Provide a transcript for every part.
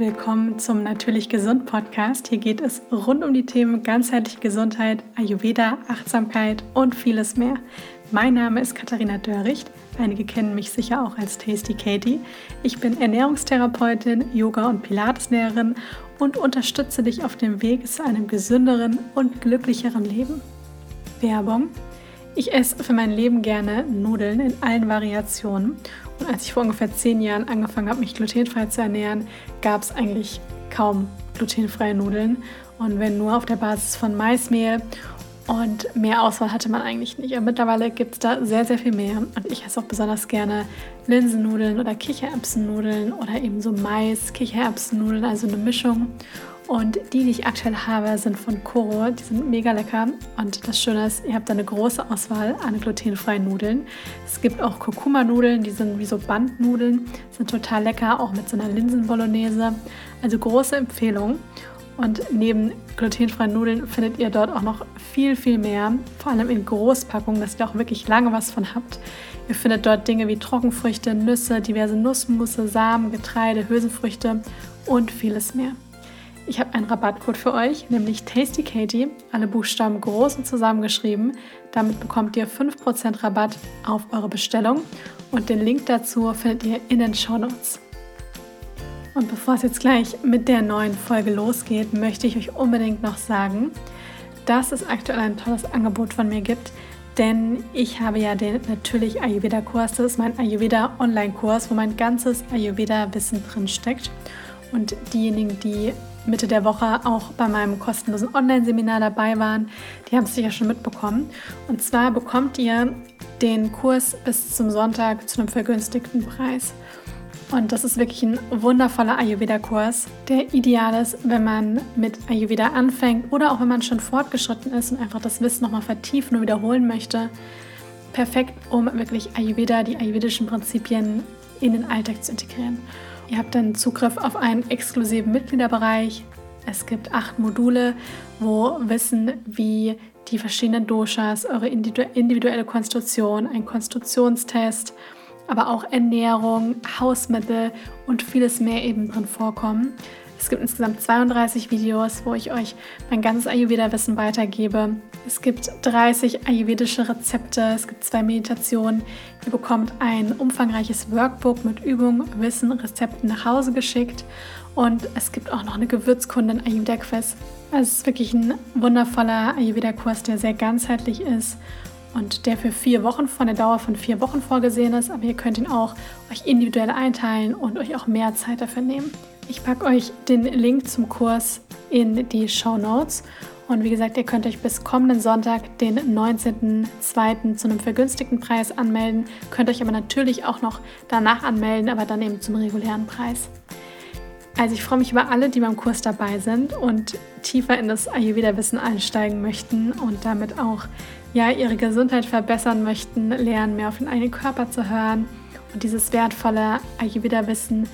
willkommen zum Natürlich Gesund Podcast. Hier geht es rund um die Themen ganzheitliche Gesundheit, Ayurveda, Achtsamkeit und vieles mehr. Mein Name ist Katharina Dörricht. Einige kennen mich sicher auch als Tasty Katie. Ich bin Ernährungstherapeutin, Yoga- und Pilateslehrerin und unterstütze dich auf dem Weg zu einem gesünderen und glücklicheren Leben. Werbung. Ich esse für mein Leben gerne Nudeln in allen Variationen als ich vor ungefähr zehn Jahren angefangen habe, mich glutenfrei zu ernähren, gab es eigentlich kaum glutenfreie Nudeln. Und wenn nur auf der Basis von Maismehl. Und mehr Auswahl hatte man eigentlich nicht. Und mittlerweile gibt es da sehr, sehr viel mehr. Und ich esse auch besonders gerne Linsennudeln oder Kichererbsennudeln oder eben so Mais, Kichererbsennudeln, also eine Mischung. Und die, die ich aktuell habe, sind von Koro. Die sind mega lecker. Und das Schöne ist, ihr habt da eine große Auswahl an glutenfreien Nudeln. Es gibt auch Kurkuma-Nudeln, die sind wie so Bandnudeln. Sind total lecker, auch mit so einer Linsenbolognese. Also große Empfehlung. Und neben glutenfreien Nudeln findet ihr dort auch noch viel, viel mehr. Vor allem in Großpackungen, dass ihr auch wirklich lange was von habt. Ihr findet dort Dinge wie Trockenfrüchte, Nüsse, diverse Nussmusse, Samen, Getreide, Hülsenfrüchte und vieles mehr. Ich habe einen Rabattcode für euch, nämlich TastyKatie, alle Buchstaben groß und zusammengeschrieben. Damit bekommt ihr 5% Rabatt auf eure Bestellung und den Link dazu findet ihr in den Show Notes. Und bevor es jetzt gleich mit der neuen Folge losgeht, möchte ich euch unbedingt noch sagen, dass es aktuell ein tolles Angebot von mir gibt, denn ich habe ja den natürlich Ayurveda-Kurs, das ist mein Ayurveda-Online-Kurs, wo mein ganzes Ayurveda-Wissen drin steckt. Und diejenigen, die Mitte der Woche auch bei meinem kostenlosen Online-Seminar dabei waren, die haben es sicher schon mitbekommen. Und zwar bekommt ihr den Kurs bis zum Sonntag zu einem vergünstigten Preis. Und das ist wirklich ein wundervoller Ayurveda-Kurs, der ideal ist, wenn man mit Ayurveda anfängt oder auch wenn man schon fortgeschritten ist und einfach das Wissen nochmal vertiefen und wiederholen möchte. Perfekt, um wirklich Ayurveda, die ayurvedischen Prinzipien in den Alltag zu integrieren. Ihr habt dann Zugriff auf einen exklusiven Mitgliederbereich. Es gibt acht Module, wo Wissen wie die verschiedenen Doshas, eure individuelle Konstitution, ein Konstitutionstest, aber auch Ernährung, Hausmittel und vieles mehr eben drin vorkommen. Es gibt insgesamt 32 Videos, wo ich euch mein ganzes Ayurveda-Wissen weitergebe. Es gibt 30 ayurvedische Rezepte, es gibt zwei Meditationen. Ihr bekommt ein umfangreiches Workbook mit Übungen, Wissen, Rezepten nach Hause geschickt. Und es gibt auch noch eine Gewürzkundin Ayurveda-Quiz. Also es ist wirklich ein wundervoller Ayurveda-Kurs, der sehr ganzheitlich ist und der für vier Wochen von der Dauer von vier Wochen vorgesehen ist. Aber ihr könnt ihn auch euch individuell einteilen und euch auch mehr Zeit dafür nehmen. Ich packe euch den Link zum Kurs in die Show Notes. Und wie gesagt, ihr könnt euch bis kommenden Sonntag, den 19.02. zu einem vergünstigten Preis anmelden. Könnt euch aber natürlich auch noch danach anmelden, aber dann eben zum regulären Preis. Also ich freue mich über alle, die beim Kurs dabei sind und tiefer in das Ayurveda-Wissen einsteigen möchten und damit auch ja, ihre Gesundheit verbessern möchten, lernen, mehr auf den eigenen Körper zu hören und dieses wertvolle Ayurveda-Wissen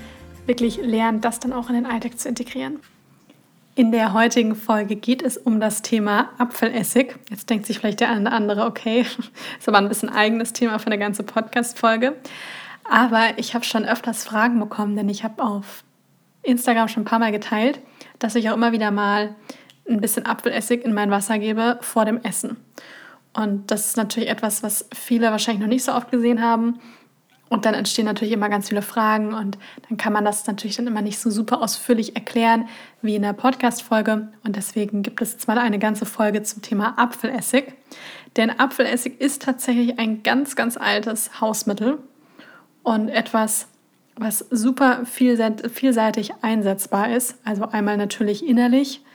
wirklich lernt, das dann auch in den Alltag zu integrieren. In der heutigen Folge geht es um das Thema Apfelessig. Jetzt denkt sich vielleicht der eine oder andere, okay, ist aber ein bisschen eigenes Thema für eine ganze Podcast-Folge. Aber ich habe schon öfters Fragen bekommen, denn ich habe auf Instagram schon ein paar Mal geteilt, dass ich auch immer wieder mal ein bisschen Apfelessig in mein Wasser gebe vor dem Essen. Und das ist natürlich etwas, was viele wahrscheinlich noch nicht so oft gesehen haben. Und dann entstehen natürlich immer ganz viele Fragen und dann kann man das natürlich dann immer nicht so super ausführlich erklären wie in der Podcast-Folge. Und deswegen gibt es jetzt mal eine ganze Folge zum Thema Apfelessig. Denn Apfelessig ist tatsächlich ein ganz, ganz altes Hausmittel und etwas, was super vielseitig einsetzbar ist. Also einmal natürlich innerlich,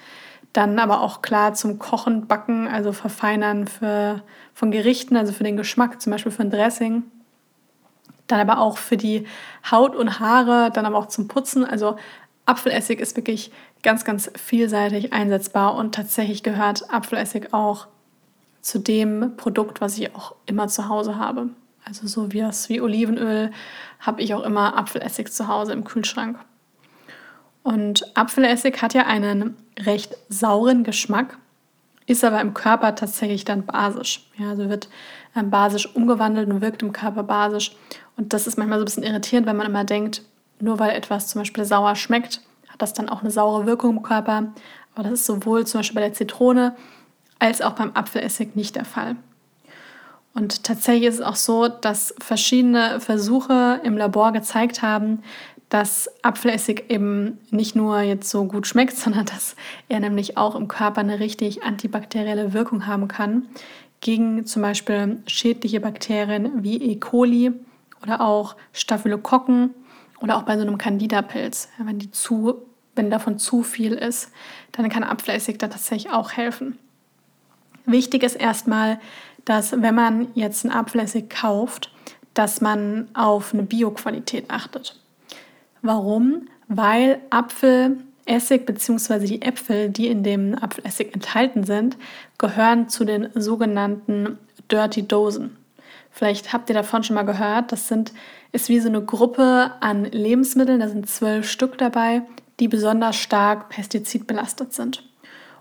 dann aber auch klar zum Kochen, Backen, also Verfeinern für, von Gerichten, also für den Geschmack, zum Beispiel für ein Dressing dann aber auch für die Haut und Haare, dann aber auch zum Putzen. Also Apfelessig ist wirklich ganz, ganz vielseitig einsetzbar und tatsächlich gehört Apfelessig auch zu dem Produkt, was ich auch immer zu Hause habe. Also so wie das wie Olivenöl habe ich auch immer Apfelessig zu Hause im Kühlschrank. Und Apfelessig hat ja einen recht sauren Geschmack, ist aber im Körper tatsächlich dann basisch. Ja, also wird ähm, basisch umgewandelt und wirkt im Körper basisch. Und das ist manchmal so ein bisschen irritierend, wenn man immer denkt, nur weil etwas zum Beispiel sauer schmeckt, hat das dann auch eine saure Wirkung im Körper. Aber das ist sowohl zum Beispiel bei der Zitrone als auch beim Apfelessig nicht der Fall. Und tatsächlich ist es auch so, dass verschiedene Versuche im Labor gezeigt haben, dass Apfelessig eben nicht nur jetzt so gut schmeckt, sondern dass er nämlich auch im Körper eine richtig antibakterielle Wirkung haben kann gegen zum Beispiel schädliche Bakterien wie E. coli oder auch Staphylokokken oder auch bei so einem Candida-Pilz. Wenn, wenn davon zu viel ist, dann kann Apfelessig da tatsächlich auch helfen. Wichtig ist erstmal, dass wenn man jetzt einen Apfelessig kauft, dass man auf eine Bioqualität achtet. Warum? Weil Apfelessig bzw. die Äpfel, die in dem Apfelessig enthalten sind, gehören zu den sogenannten Dirty Dosen. Vielleicht habt ihr davon schon mal gehört. Das sind, ist wie so eine Gruppe an Lebensmitteln, da sind zwölf Stück dabei, die besonders stark pestizidbelastet sind.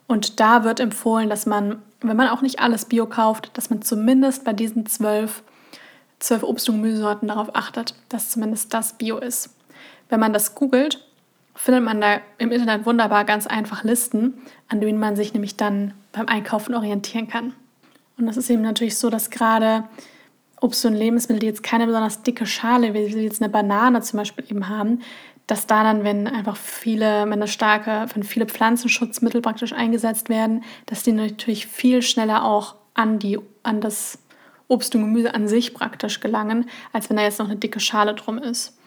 Und da wird empfohlen, dass man, wenn man auch nicht alles Bio kauft, dass man zumindest bei diesen zwölf, zwölf Obst- und Gemüsesorten darauf achtet, dass zumindest das Bio ist. Wenn man das googelt, findet man da im Internet wunderbar ganz einfach Listen, an denen man sich nämlich dann beim Einkaufen orientieren kann. Und das ist eben natürlich so, dass gerade Obst- und Lebensmittel, die jetzt keine besonders dicke Schale, wie sie jetzt eine Banane zum Beispiel eben haben, dass da dann, wenn einfach viele, wenn das starke, wenn viele Pflanzenschutzmittel praktisch eingesetzt werden, dass die natürlich viel schneller auch an, die, an das Obst und Gemüse an sich praktisch gelangen, als wenn da jetzt noch eine dicke Schale drum ist.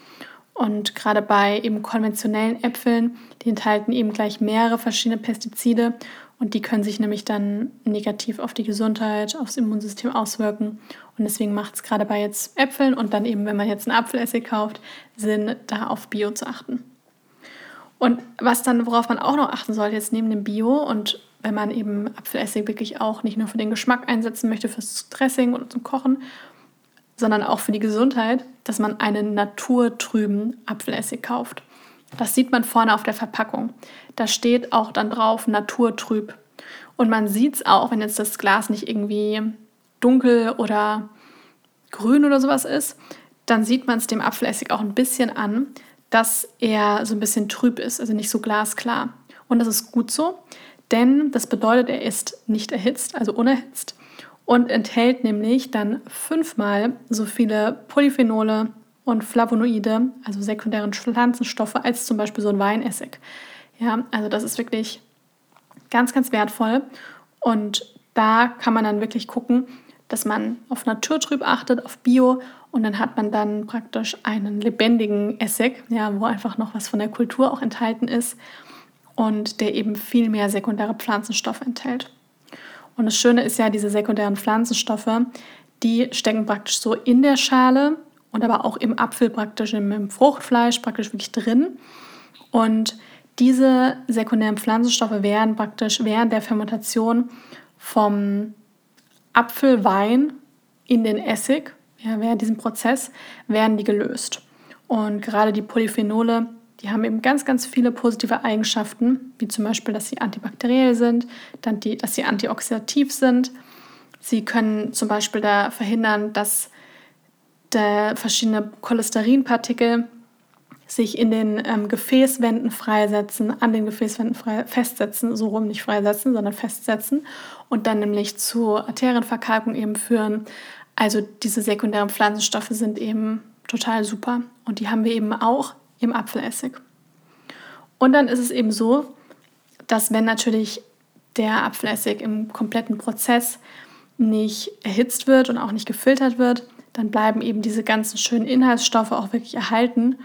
Und gerade bei eben konventionellen Äpfeln, die enthalten eben gleich mehrere verschiedene Pestizide und die können sich nämlich dann negativ auf die Gesundheit, aufs Immunsystem auswirken. Und deswegen macht es gerade bei jetzt Äpfeln und dann eben, wenn man jetzt einen Apfelessig kauft, Sinn, da auf Bio zu achten. Und was dann, worauf man auch noch achten sollte, jetzt neben dem Bio und wenn man eben Apfelessig wirklich auch nicht nur für den Geschmack einsetzen möchte, fürs Dressing oder zum Kochen, sondern auch für die Gesundheit, dass man einen naturtrüben Apfelessig kauft. Das sieht man vorne auf der Verpackung. Da steht auch dann drauf naturtrüb. Und man sieht es auch, wenn jetzt das Glas nicht irgendwie dunkel oder grün oder sowas ist, dann sieht man es dem Apfelessig auch ein bisschen an, dass er so ein bisschen trüb ist, also nicht so glasklar. Und das ist gut so, denn das bedeutet, er ist nicht erhitzt, also unerhitzt und enthält nämlich dann fünfmal so viele Polyphenole und Flavonoide, also sekundären Pflanzenstoffe, als zum Beispiel so ein Weinessig. Ja, also das ist wirklich ganz, ganz wertvoll. Und da kann man dann wirklich gucken, dass man auf Naturtrüb achtet, auf Bio und dann hat man dann praktisch einen lebendigen Essig, ja, wo einfach noch was von der Kultur auch enthalten ist und der eben viel mehr sekundäre Pflanzenstoffe enthält. Und das Schöne ist ja, diese sekundären Pflanzenstoffe, die stecken praktisch so in der Schale und aber auch im Apfel praktisch, im Fruchtfleisch praktisch wirklich drin. Und diese sekundären Pflanzenstoffe werden praktisch während der Fermentation vom Apfelwein in den Essig, ja, während diesem Prozess, werden die gelöst. Und gerade die Polyphenole, die haben eben ganz, ganz viele positive Eigenschaften, wie zum Beispiel, dass sie antibakteriell sind, dann die, dass sie antioxidativ sind. Sie können zum Beispiel da verhindern, dass verschiedene Cholesterinpartikel sich in den ähm, Gefäßwänden freisetzen, an den Gefäßwänden frei, festsetzen, so rum nicht freisetzen, sondern festsetzen und dann nämlich zu Arterienverkalkung eben führen. Also diese sekundären Pflanzenstoffe sind eben total super und die haben wir eben auch im Apfelessig. Und dann ist es eben so, dass wenn natürlich der Apfelessig im kompletten Prozess nicht erhitzt wird und auch nicht gefiltert wird, dann bleiben eben diese ganzen schönen Inhaltsstoffe auch wirklich erhalten.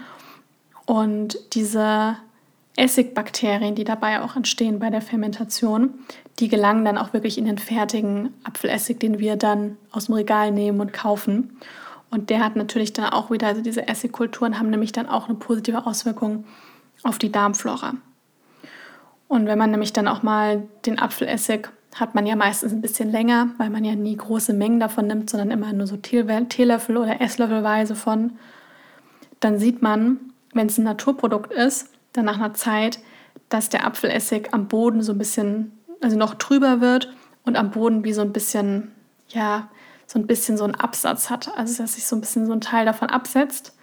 Und diese Essigbakterien, die dabei auch entstehen bei der Fermentation, die gelangen dann auch wirklich in den fertigen Apfelessig, den wir dann aus dem Regal nehmen und kaufen. Und der hat natürlich dann auch wieder, also diese Essigkulturen haben nämlich dann auch eine positive Auswirkung auf die Darmflora. Und wenn man nämlich dann auch mal den Apfelessig hat man ja meistens ein bisschen länger, weil man ja nie große Mengen davon nimmt, sondern immer nur so Teelöffel oder Esslöffelweise von, dann sieht man, wenn es ein Naturprodukt ist, dann nach einer Zeit, dass der Apfelessig am Boden so ein bisschen, also noch trüber wird und am Boden wie so ein bisschen, ja, so ein bisschen so einen Absatz hat, also dass sich so ein bisschen so ein Teil davon absetzt.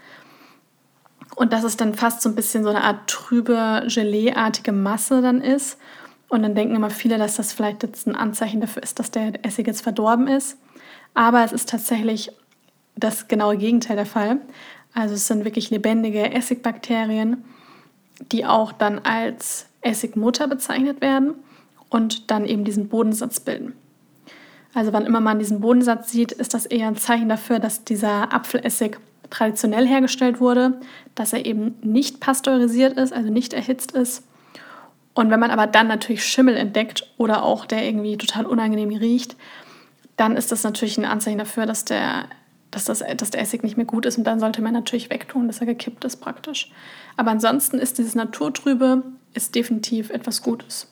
und dass es dann fast so ein bisschen so eine Art trübe, Gelee-artige Masse dann ist. Und dann denken immer viele, dass das vielleicht jetzt ein Anzeichen dafür ist, dass der Essig jetzt verdorben ist. Aber es ist tatsächlich das genaue Gegenteil der Fall. Also es sind wirklich lebendige Essigbakterien, die auch dann als Essigmutter bezeichnet werden und dann eben diesen Bodensatz bilden. Also wann immer man diesen Bodensatz sieht, ist das eher ein Zeichen dafür, dass dieser Apfelessig traditionell hergestellt wurde, dass er eben nicht pasteurisiert ist, also nicht erhitzt ist. Und wenn man aber dann natürlich Schimmel entdeckt oder auch der irgendwie total unangenehm riecht, dann ist das natürlich ein Anzeichen dafür, dass der, dass, das, dass der Essig nicht mehr gut ist und dann sollte man natürlich wegtun, dass er gekippt ist praktisch. Aber ansonsten ist dieses Naturtrübe ist definitiv etwas Gutes.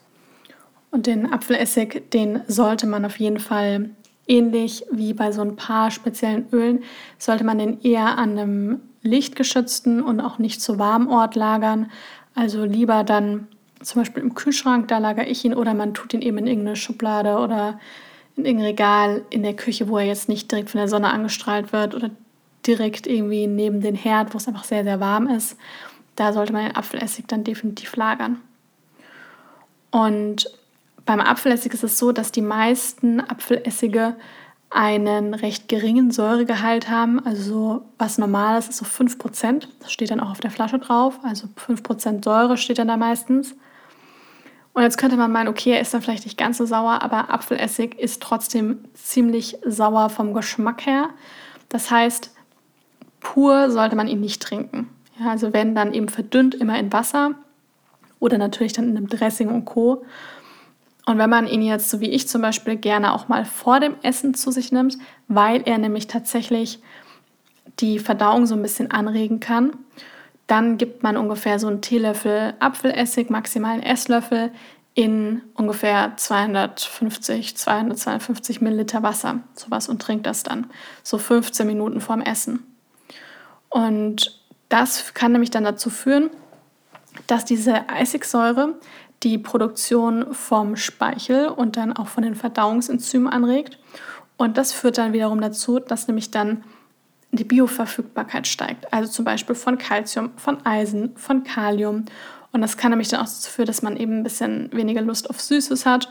Und den Apfelessig, den sollte man auf jeden Fall ähnlich wie bei so ein paar speziellen Ölen, sollte man den eher an einem lichtgeschützten und auch nicht zu warmen Ort lagern. Also lieber dann zum Beispiel im Kühlschrank, da lagere ich ihn, oder man tut ihn eben in irgendeine Schublade oder in irgendein Regal in der Küche, wo er jetzt nicht direkt von der Sonne angestrahlt wird oder direkt irgendwie neben den Herd, wo es einfach sehr, sehr warm ist. Da sollte man den Apfelessig dann definitiv lagern. Und beim Apfelessig ist es so, dass die meisten Apfelessige einen recht geringen Säuregehalt haben. Also was normal ist, ist so 5%. Das steht dann auch auf der Flasche drauf. Also 5% Säure steht dann da meistens. Und jetzt könnte man meinen, okay, er ist dann vielleicht nicht ganz so sauer, aber Apfelessig ist trotzdem ziemlich sauer vom Geschmack her. Das heißt, pur sollte man ihn nicht trinken. Ja, also wenn dann eben verdünnt, immer in Wasser oder natürlich dann in einem Dressing und Co. Und wenn man ihn jetzt, so wie ich zum Beispiel, gerne auch mal vor dem Essen zu sich nimmt, weil er nämlich tatsächlich die Verdauung so ein bisschen anregen kann, dann gibt man ungefähr so einen Teelöffel Apfelessig, maximal einen Esslöffel, in ungefähr 250, 252 Milliliter Wasser, sowas und trinkt das dann so 15 Minuten vorm Essen. Und das kann nämlich dann dazu führen, dass diese Essigsäure die Produktion vom Speichel und dann auch von den Verdauungsenzymen anregt. Und das führt dann wiederum dazu, dass nämlich dann die Bioverfügbarkeit steigt. Also zum Beispiel von Kalzium, von Eisen, von Kalium. Und das kann nämlich dann auch dazu führen, dass man eben ein bisschen weniger Lust auf Süßes hat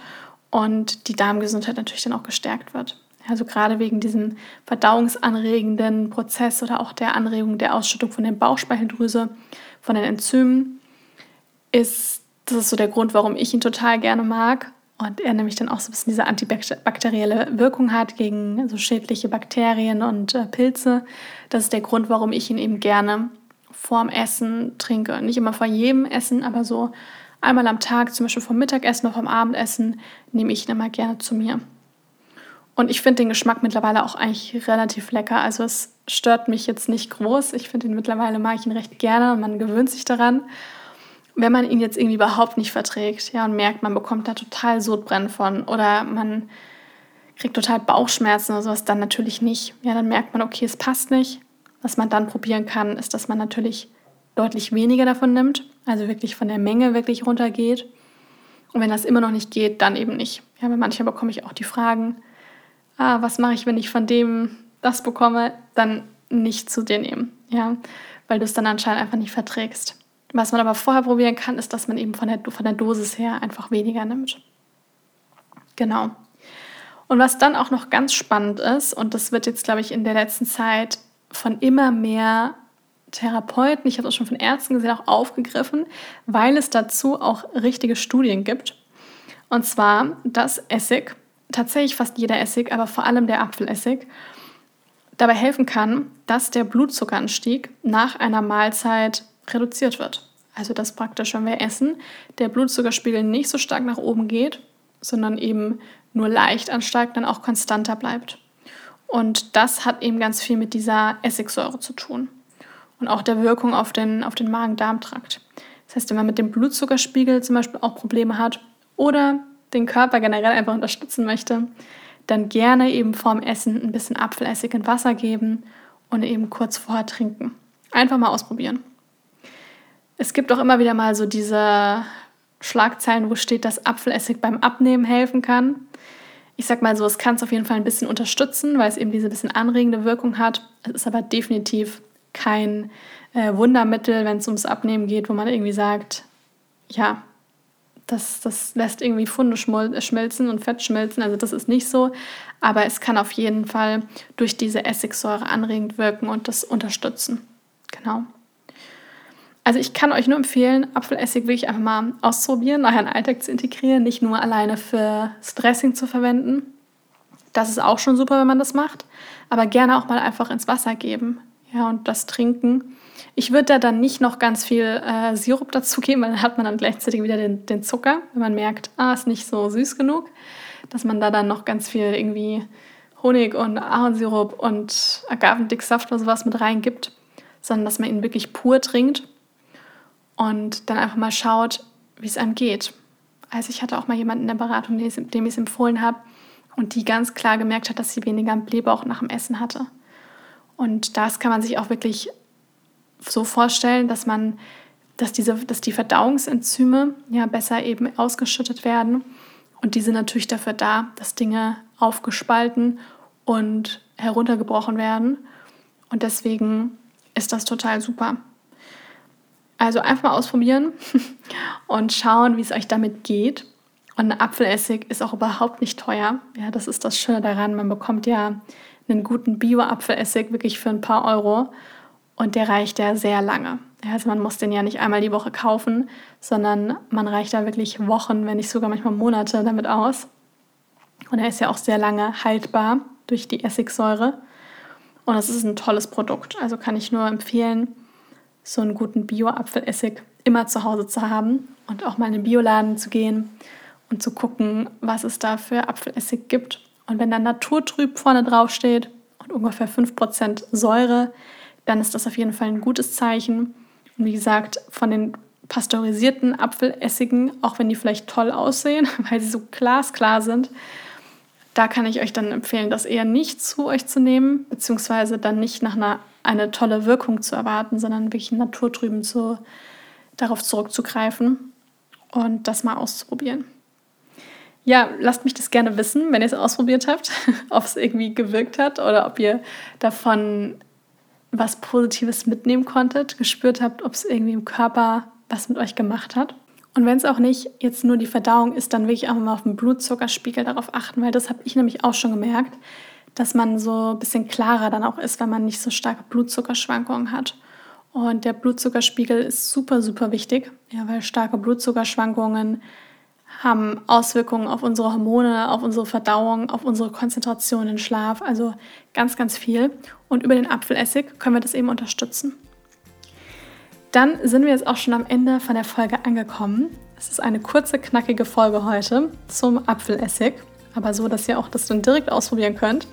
und die Darmgesundheit natürlich dann auch gestärkt wird. Also gerade wegen diesem verdauungsanregenden Prozess oder auch der Anregung der Ausschüttung von der Bauchspeicheldrüse, von den Enzymen, ist das ist so der Grund, warum ich ihn total gerne mag. Und er nämlich dann auch so ein bisschen diese antibakterielle Wirkung hat gegen so schädliche Bakterien und äh, Pilze. Das ist der Grund, warum ich ihn eben gerne vorm Essen trinke. Nicht immer vor jedem Essen, aber so einmal am Tag, zum Beispiel vom Mittagessen oder vom Abendessen, nehme ich ihn immer gerne zu mir. Und ich finde den Geschmack mittlerweile auch eigentlich relativ lecker. Also es stört mich jetzt nicht groß. Ich finde ihn mittlerweile mag ich ihn recht gerne und man gewöhnt sich daran wenn man ihn jetzt irgendwie überhaupt nicht verträgt, ja, und merkt, man bekommt da total Sodbrennen von oder man kriegt total Bauchschmerzen oder sowas, dann natürlich nicht. Ja, dann merkt man, okay, es passt nicht. Was man dann probieren kann, ist, dass man natürlich deutlich weniger davon nimmt, also wirklich von der Menge wirklich runtergeht. Und wenn das immer noch nicht geht, dann eben nicht. Ja, weil manchmal bekomme ich auch die Fragen, ah, was mache ich, wenn ich von dem das bekomme, dann nicht zu dir nehmen, ja, weil du es dann anscheinend einfach nicht verträgst. Was man aber vorher probieren kann, ist, dass man eben von der, von der Dosis her einfach weniger nimmt. Genau. Und was dann auch noch ganz spannend ist, und das wird jetzt, glaube ich, in der letzten Zeit von immer mehr Therapeuten, ich habe auch schon von Ärzten gesehen, auch aufgegriffen, weil es dazu auch richtige Studien gibt. Und zwar, dass Essig, tatsächlich fast jeder Essig, aber vor allem der Apfelessig, dabei helfen kann, dass der Blutzuckeranstieg nach einer Mahlzeit reduziert wird. Also dass praktisch, wenn wir essen, der Blutzuckerspiegel nicht so stark nach oben geht, sondern eben nur leicht ansteigt, dann auch konstanter bleibt. Und das hat eben ganz viel mit dieser Essigsäure zu tun und auch der Wirkung auf den, auf den Magen-Darm-Trakt. Das heißt, wenn man mit dem Blutzuckerspiegel zum Beispiel auch Probleme hat oder den Körper generell einfach unterstützen möchte, dann gerne eben vorm Essen ein bisschen Apfelessig in Wasser geben und eben kurz vorher trinken. Einfach mal ausprobieren. Es gibt auch immer wieder mal so diese Schlagzeilen, wo steht, dass Apfelessig beim Abnehmen helfen kann. Ich sag mal so, es kann es auf jeden Fall ein bisschen unterstützen, weil es eben diese bisschen anregende Wirkung hat. Es ist aber definitiv kein äh, Wundermittel, wenn es ums Abnehmen geht, wo man irgendwie sagt, ja, das, das lässt irgendwie Funde schmelzen und Fett schmelzen. Also das ist nicht so. Aber es kann auf jeden Fall durch diese Essigsäure anregend wirken und das unterstützen. Genau. Also ich kann euch nur empfehlen, Apfelessig wirklich einfach mal auszuprobieren, den Alltag zu integrieren, nicht nur alleine für Stressing zu verwenden. Das ist auch schon super, wenn man das macht. Aber gerne auch mal einfach ins Wasser geben. Ja, und das trinken. Ich würde da dann nicht noch ganz viel äh, Sirup dazugeben, weil dann hat man dann gleichzeitig wieder den, den Zucker, wenn man merkt, ah, ist nicht so süß genug, dass man da dann noch ganz viel irgendwie Honig und Ahornsirup und Agavendicksaft oder sowas mit reingibt, sondern dass man ihn wirklich pur trinkt und dann einfach mal schaut, wie es einem geht. Also ich hatte auch mal jemanden in der Beratung, dem ich es empfohlen habe und die ganz klar gemerkt hat, dass sie weniger Blähbauch nach dem Essen hatte. Und das kann man sich auch wirklich so vorstellen, dass man, dass diese, dass die Verdauungsenzyme ja besser eben ausgeschüttet werden. Und die sind natürlich dafür da, dass Dinge aufgespalten und heruntergebrochen werden. Und deswegen ist das total super. Also einfach mal ausprobieren und schauen, wie es euch damit geht. Und Apfelessig ist auch überhaupt nicht teuer. Ja, das ist das Schöne daran. Man bekommt ja einen guten Bio-Apfelessig wirklich für ein paar Euro und der reicht ja sehr lange. Also man muss den ja nicht einmal die Woche kaufen, sondern man reicht da wirklich Wochen, wenn nicht sogar manchmal Monate damit aus. Und er ist ja auch sehr lange haltbar durch die Essigsäure. Und es ist ein tolles Produkt. Also kann ich nur empfehlen, so einen guten Bio-Apfelessig immer zu Hause zu haben und auch mal in den Bioladen zu gehen und zu gucken, was es da für Apfelessig gibt. Und wenn dann Naturtrüb vorne drauf steht und ungefähr 5% Säure, dann ist das auf jeden Fall ein gutes Zeichen. Und wie gesagt, von den pasteurisierten Apfelessigen, auch wenn die vielleicht toll aussehen, weil sie so glasklar sind, da kann ich euch dann empfehlen, das eher nicht zu euch zu nehmen, beziehungsweise dann nicht nach einer eine tolle Wirkung zu erwarten, sondern wirklich naturtrüben zu, darauf zurückzugreifen und das mal auszuprobieren. Ja, lasst mich das gerne wissen, wenn ihr es ausprobiert habt, ob es irgendwie gewirkt hat oder ob ihr davon was Positives mitnehmen konntet, gespürt habt, ob es irgendwie im Körper was mit euch gemacht hat. Und wenn es auch nicht jetzt nur die Verdauung ist, dann wirklich auch mal auf den Blutzuckerspiegel darauf achten, weil das habe ich nämlich auch schon gemerkt, dass man so ein bisschen klarer dann auch ist, wenn man nicht so starke Blutzuckerschwankungen hat. Und der Blutzuckerspiegel ist super, super wichtig, ja, weil starke Blutzuckerschwankungen haben Auswirkungen auf unsere Hormone, auf unsere Verdauung, auf unsere Konzentration, den Schlaf, also ganz, ganz viel. Und über den Apfelessig können wir das eben unterstützen. Dann sind wir jetzt auch schon am Ende von der Folge angekommen. Es ist eine kurze, knackige Folge heute zum Apfelessig, aber so, dass ihr auch das dann direkt ausprobieren könnt.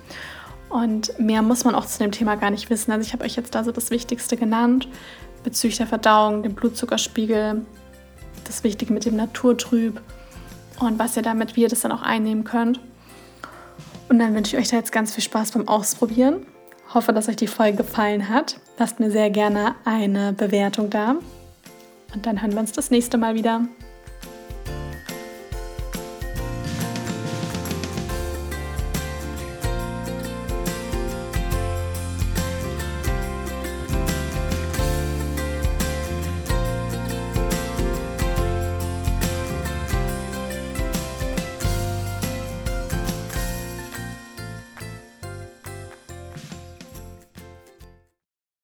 Und mehr muss man auch zu dem Thema gar nicht wissen. Also ich habe euch jetzt da so das Wichtigste genannt bezüglich der Verdauung, dem Blutzuckerspiegel, das Wichtige mit dem Naturtrüb und was ihr damit, wie ihr das dann auch einnehmen könnt. Und dann wünsche ich euch da jetzt ganz viel Spaß beim Ausprobieren. Hoffe, dass euch die Folge gefallen hat. Lasst mir sehr gerne eine Bewertung da. Und dann hören wir uns das nächste Mal wieder.